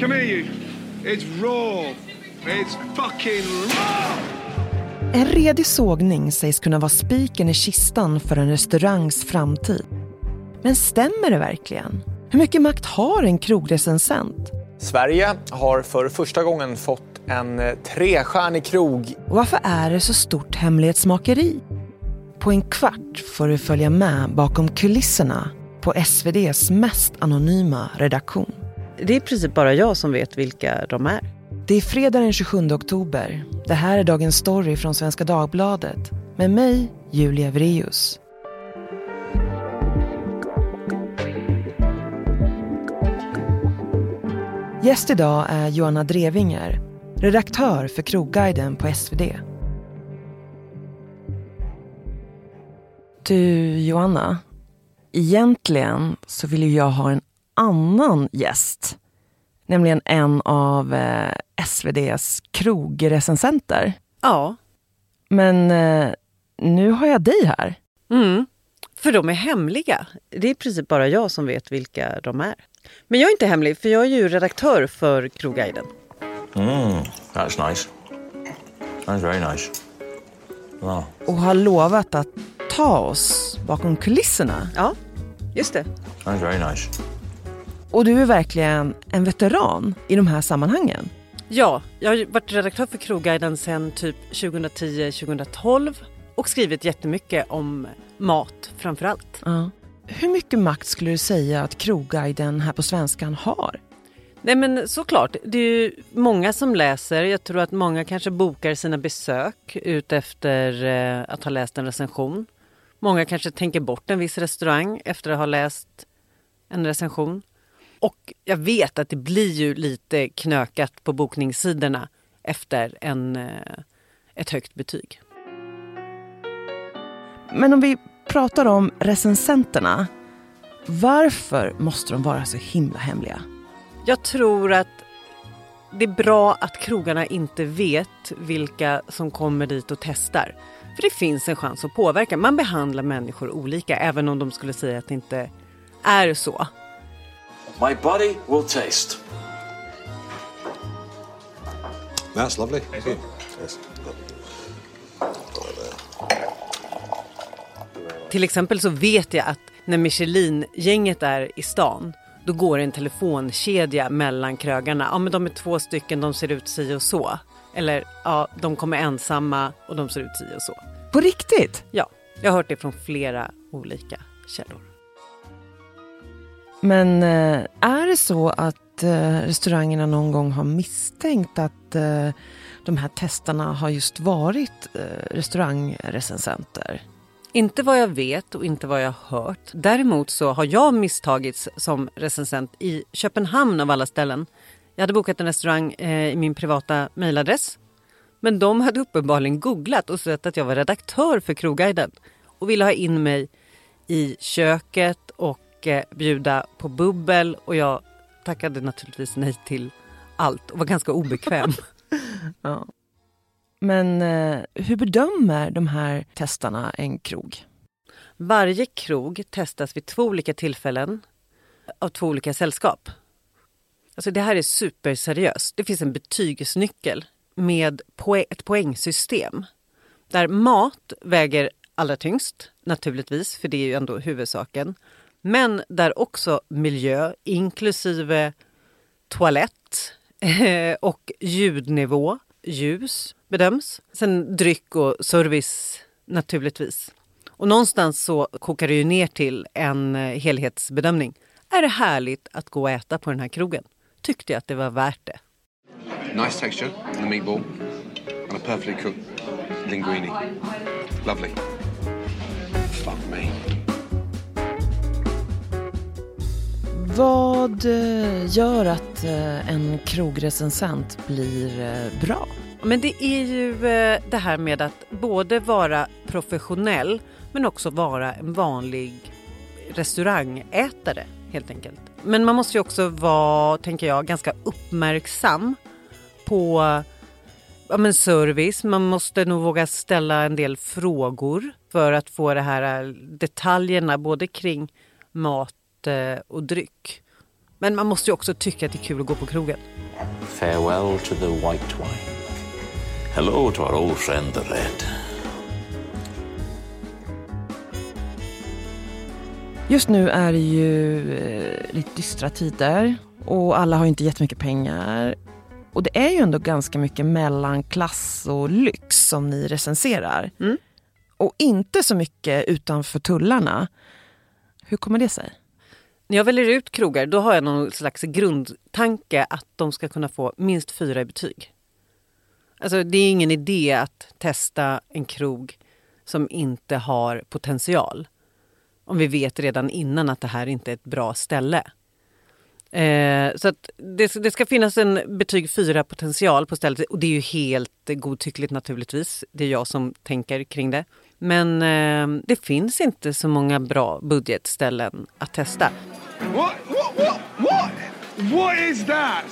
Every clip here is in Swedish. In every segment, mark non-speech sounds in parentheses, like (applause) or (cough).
Come here, you. It's raw. It's fucking raw! En redig sågning sägs kunna vara spiken i kistan för en restaurangs framtid. Men stämmer det verkligen? Hur mycket makt har en krogrecensent? Sverige har för första gången fått en eh, trestjärnig krog. Och varför är det så stort hemlighetsmakeri? På en kvart får du följa med bakom kulisserna på SVDs mest anonyma redaktion. Det är i princip bara jag som vet vilka de är. Det är fredag den 27 oktober. Det här är dagens story från Svenska Dagbladet. Med mig, Julia Vreus. Gäst idag är Joanna Drevinger, redaktör för Krogguiden på SvD. Du, Joanna. Egentligen så vill ju jag ha en annan gäst. Nämligen en av eh, SVDs krogrecensenter. Ja. Men eh, nu har jag dig här. Mm. För de är hemliga. Det är i princip bara jag som vet vilka de är. Men jag är inte hemlig, för jag är ju redaktör för Krogguiden. Mm, that's nice. That's very nice. Wow. Och har lovat att ta oss bakom kulisserna. Ja, just det. That's very nice. Och du är verkligen en veteran i de här sammanhangen. Ja, jag har varit redaktör för Krogguiden sedan typ 2010-2012 och skrivit jättemycket om mat framför allt. Ja. Hur mycket makt skulle du säga att Krogguiden här på Svenskan har? Nej men såklart, det är ju många som läser. Jag tror att många kanske bokar sina besök ut efter eh, att ha läst en recension. Många kanske tänker bort en viss restaurang efter att ha läst en recension. Och jag vet att det blir ju lite knökat på bokningssidorna efter en, eh, ett högt betyg. Men om vi pratar om recensenterna. Varför måste de vara så himla hemliga? Jag tror att det är bra att krogarna inte vet vilka som kommer dit och testar. För det finns en chans att påverka. Man behandlar människor olika även om de skulle säga att det inte är så. My body will taste. That's lovely. Thank you. Yes. Till exempel så vet jag att när Michelin-gänget är i stan då går en telefonkedja mellan krögarna. Ja men de är två stycken, de ser ut si och så. Eller ja, de kommer ensamma och de ser ut si och så. På riktigt? Ja, jag har hört det från flera olika källor. Men eh, är det så att eh, restaurangerna någon gång har misstänkt att eh, de här testarna har just varit restaurangrecensenter? Inte vad jag vet och inte vad jag har hört. Däremot så har jag misstagits som recensent i Köpenhamn av alla ställen. Jag hade bokat en restaurang i min privata mejladress. Men de hade uppenbarligen googlat och sett att jag var redaktör för Krogguiden och ville ha in mig i köket och bjuda på bubbel och jag tackade naturligtvis nej till allt och var ganska obekväm. (laughs) Ja. Men eh, hur bedömer de här testarna en krog? Varje krog testas vid två olika tillfällen av två olika sällskap. Alltså det här är superseriöst. Det finns en betygsnyckel med ett poängsystem där mat väger allra tyngst, naturligtvis, för det är ju ändå huvudsaken. Men där också miljö, inklusive toalett eh, och ljudnivå, ljus bedöms. Sen dryck och service naturligtvis. Och någonstans så kokar det ju ner till en eh, helhetsbedömning. Är det härligt att gå och äta på den här krogen? Tyckte jag att det var värt det. Nice texture in the meatball and a perfectly cooked linguine. Lovely. Fuck me. Vad eh, gör att eh, en krogrecensent blir eh, bra? Men det är ju det här med att både vara professionell men också vara en vanlig restaurangätare helt enkelt. Men man måste ju också vara, tänker jag, ganska uppmärksam på ja, men service. Man måste nog våga ställa en del frågor för att få det här detaljerna både kring mat eh, och dryck. Men man måste ju också tycka att det är kul att gå på krogen. Farewell to the white wine. Hello to our old friend the red. Just nu är det ju eh, lite dystra tider och alla har inte jättemycket pengar. Och det är ju ändå ganska mycket mellanklass och lyx som ni recenserar. Mm. Och inte så mycket utanför tullarna. Hur kommer det sig? När jag väljer ut krogar då har jag någon slags grundtanke att de ska kunna få minst fyra i betyg. Alltså det är ingen idé att testa en krog som inte har potential. Om vi vet redan innan att det här inte är ett bra ställe. Eh, så att det, det ska finnas en betyg 4 potential på stället och det är ju helt godtyckligt naturligtvis. Det är jag som tänker kring det. Men eh, det finns inte så många bra budgetställen att testa. What? What? What? What? What is that?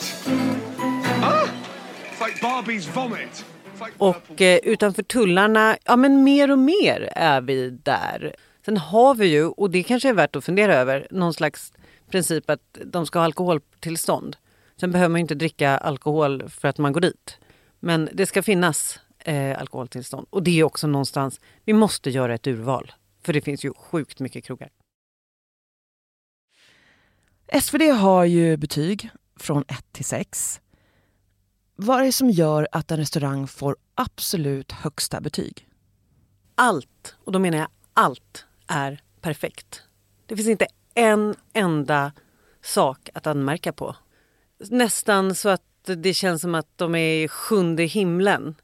Huh? It's like Barbie's vomit. Like Och eh, utanför tullarna, ja men mer och mer är vi där. Sen har vi ju, och det kanske är värt att fundera över, någon slags princip att de ska ha alkoholtillstånd. Sen behöver man inte dricka alkohol för att man går dit. Men det ska finnas eh, alkoholtillstånd. Och det är också någonstans, vi måste göra ett urval. För det finns ju sjukt mycket krogar. SvD har ju betyg från 1 till 6. Vad är det som gör att en restaurang får absolut högsta betyg? Allt, och då menar jag allt, är perfekt. Det finns inte en enda sak att anmärka på. Nästan så att det känns som att de är i sjunde himlen.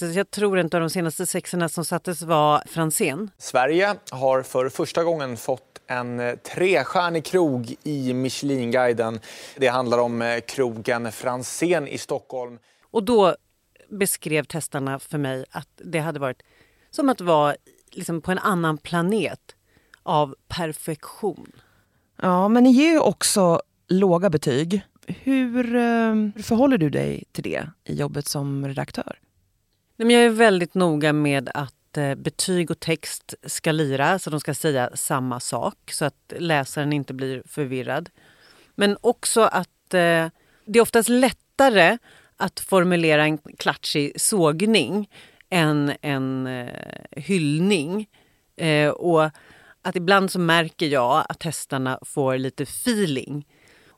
Jag tror inte av de senaste sexorna som sattes var Franzén. Sverige har för första gången fått en eh, trestjärnig krog i Michelinguiden. Det handlar om eh, krogen Franzén i Stockholm. Och då beskrev testarna för mig att det hade varit som att vara liksom på en annan planet av perfektion. Ja, men ni ger ju också låga betyg. Hur, eh, hur förhåller du dig till det i jobbet som redaktör? Nej, men Jag är väldigt noga med att eh, betyg och text ska lira, så de ska säga samma sak så att läsaren inte blir förvirrad. Men också att eh, det är oftast lättare att formulera en klatschig sågning än en eh, hyllning. Eh, och att ibland så märker jag att hästarna får lite feeling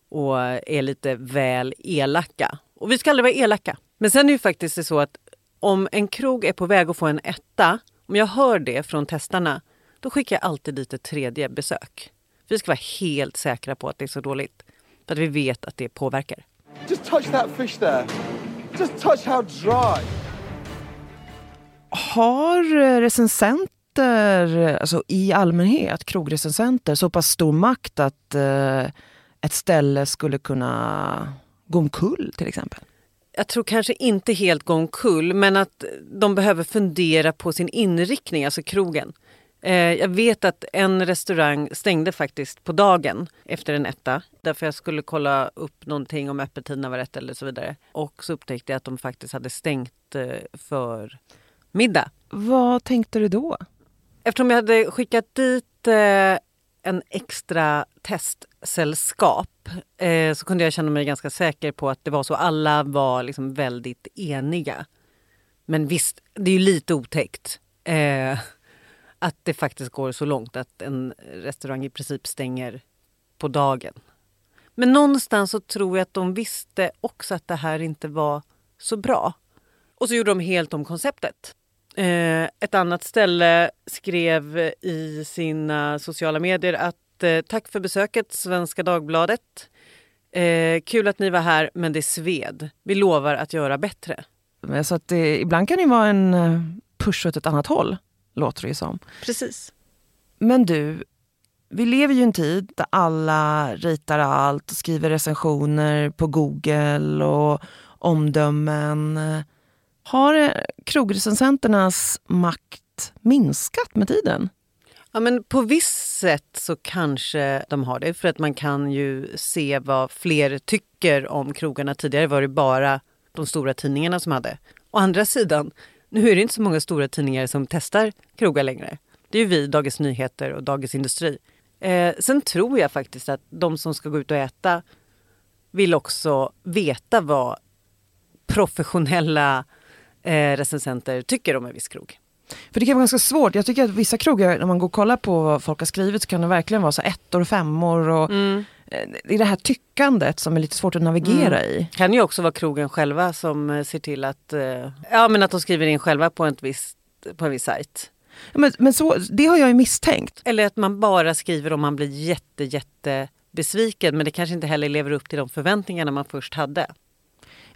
och är lite väl elaka. Och vi ska aldrig vara elaka. Men sen är det ju faktiskt så att om en krog är på väg att få en etta, om jag hör det från testarna, då skickar jag alltid dit ett tredje besök. Vi ska vara helt säkra på att det är så dåligt. För att vi vet att det påverkar. Just touch that fish there. Just touch how dry. Har eh, recensenter, alltså i allmänhet, krogrecensenter, så pass stor makt att eh, ett ställe skulle kunna gå omkull till exempel? Jag tror kanske inte helt gå omkull, men att de behöver fundera på sin inriktning, alltså krogen. Eh, jag vet att en restaurang stängde faktiskt på dagen efter en etta. Därför jag skulle kolla upp någonting om öppettiderna var rätt eller så vidare. Och så upptäckte jag att de faktiskt hade stängt eh, för middag. Vad tänkte du då? Eftersom jag hade skickat dit eh, en extra testsällskap eh, så kunde jag känna mig ganska säker på att det var så. Alla var liksom väldigt eniga. Men visst, det är ju lite otäckt eh, att det faktiskt går så långt att en restaurang i princip stänger på dagen. Men någonstans så tror jag att de visste också att det här inte var så bra. Och så gjorde de helt om konceptet. Eh, ett annat ställe skrev i sina sociala medier att eh, tack för besöket Svenska Dagbladet. Eh, kul att ni var här men det sved. Vi lovar att göra bättre. Så att det, ibland kan det vara en eh, push åt ett annat håll, låter det ju som. Precis. Men du, vi lever ju i en tid där alla ritar allt och skriver recensioner på Google och omdömen. Har eh, krogrecensenternas makt minskat med tiden? Ja, men på visst sätt så kanske de har det. För att man kan ju se vad fler tycker om krogarna. Tidigare var det bara de stora tidningarna som hade. Å andra sidan, nu är det inte så många stora tidningar som testar krogar längre. Det är ju vi, Dagens Nyheter och Dagens Industri. Eh, sen tror jag faktiskt att de som ska gå ut och äta vill också veta vad professionella eh, recensenter tycker om en viss krog. För det kan vara ganska svårt. Jag tycker att vissa krogar, när man går och kollar på vad folk har skrivit så kan det verkligen vara så ettor och femmor. Och, Mm. eh, Det är det här tyckandet som är lite svårt att navigera Mm. i. kan ju också vara krogen själva som eh, ser till att, eh, ja, men att de skriver in själva på, ett visst, på en viss sajt. Ja, Men, men så, det har jag ju misstänkt. Eller att man bara skriver om man blir jätte, jätte besviken men det kanske inte heller lever upp till de förväntningarna man först hade.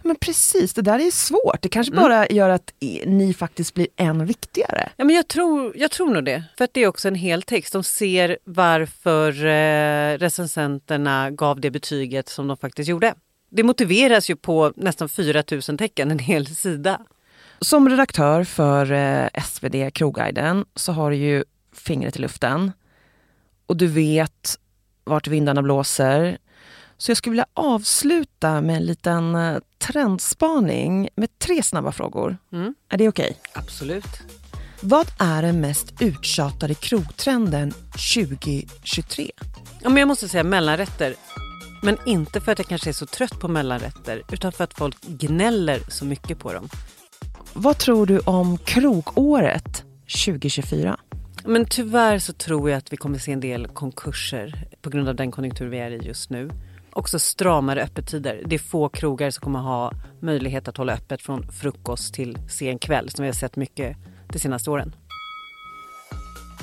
Men precis, det där är svårt. Det kanske Mm. bara gör att ni faktiskt blir än viktigare. Ja, men jag, tror, jag tror nog det. För att det är också en hel text. De ser varför eh, recensenterna gav det betyget som de faktiskt gjorde. Det motiveras ju på nästan 4 000 tecken, en hel sida. Som redaktör för eh, SvD Krogguiden så har du ju fingret i luften. Och du vet vart vindarna blåser. Så jag skulle vilja avsluta med en liten eh, trendspaning med tre snabba frågor. Mm. Är det okej? Absolut. Vad är den mest uttjatade krogtrenden 2023? Ja, men jag måste säga mellanrätter. Men inte för att jag kanske är så trött på mellanrätter utan för att folk gnäller så mycket på dem. Vad tror du om krogåret 2024? Men tyvärr så tror jag att vi kommer se en del konkurser på grund av den konjunktur vi är i just nu. Också stramare öppettider. Det är få krogar som kommer ha möjlighet att hålla öppet från frukost till sen kväll som vi har sett mycket de senaste åren.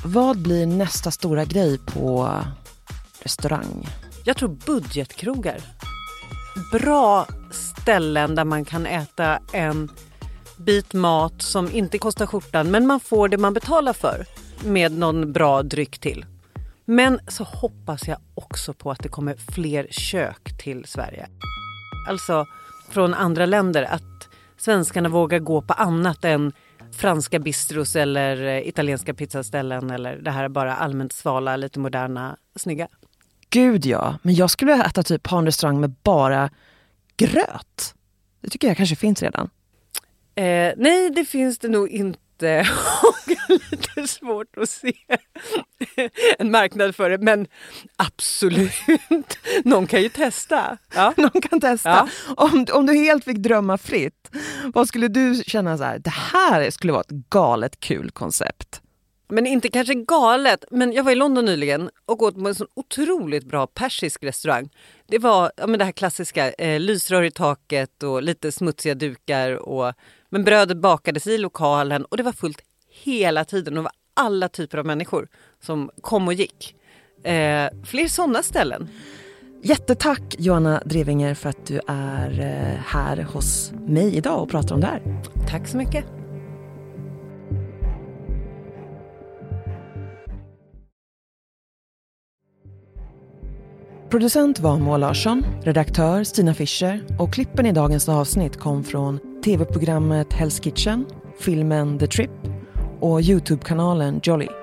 Vad blir nästa stora grej på restaurang? Jag tror budgetkrogar. Bra ställen där man kan äta en bit mat som inte kostar skjortan men man får det man betalar för med någon bra dryck till. Men så hoppas jag också på att det kommer fler kök till Sverige. Alltså från andra länder, att svenskarna vågar gå på annat än franska bistros eller eh, italienska pizzaställen eller det här bara allmänt svala, lite moderna, snygga. Gud ja, men jag skulle vilja äta typ på en restaurang med bara gröt. Det tycker jag kanske finns redan. Eh, nej, det finns det nog inte. (laughs) Och lite svårt att se (laughs) en marknad för det. Men absolut, (laughs) någon kan ju testa. Ja. Någon kan testa. Ja. Om, om du helt fick drömma fritt, vad skulle du känna så här, det här skulle vara ett galet kul koncept? Men inte kanske galet. Men jag var i London nyligen och åt på en sån otroligt bra persisk restaurang. Det var ja, men det här klassiska, eh, lysrör i taket och lite smutsiga dukar. Och, men brödet bakades i lokalen och det var fullt hela tiden. Det var alla typer av människor som kom och gick. Eh, fler sådana ställen. Jättetack Johanna Drevinger för att du är eh, här hos mig idag och pratar om det här. Tack så mycket. Producent var Moa Larsson, redaktör Stina Fischer och klippen i dagens avsnitt kom från tv-programmet Hell's Kitchen, filmen The Trip och Youtube-kanalen Jolly.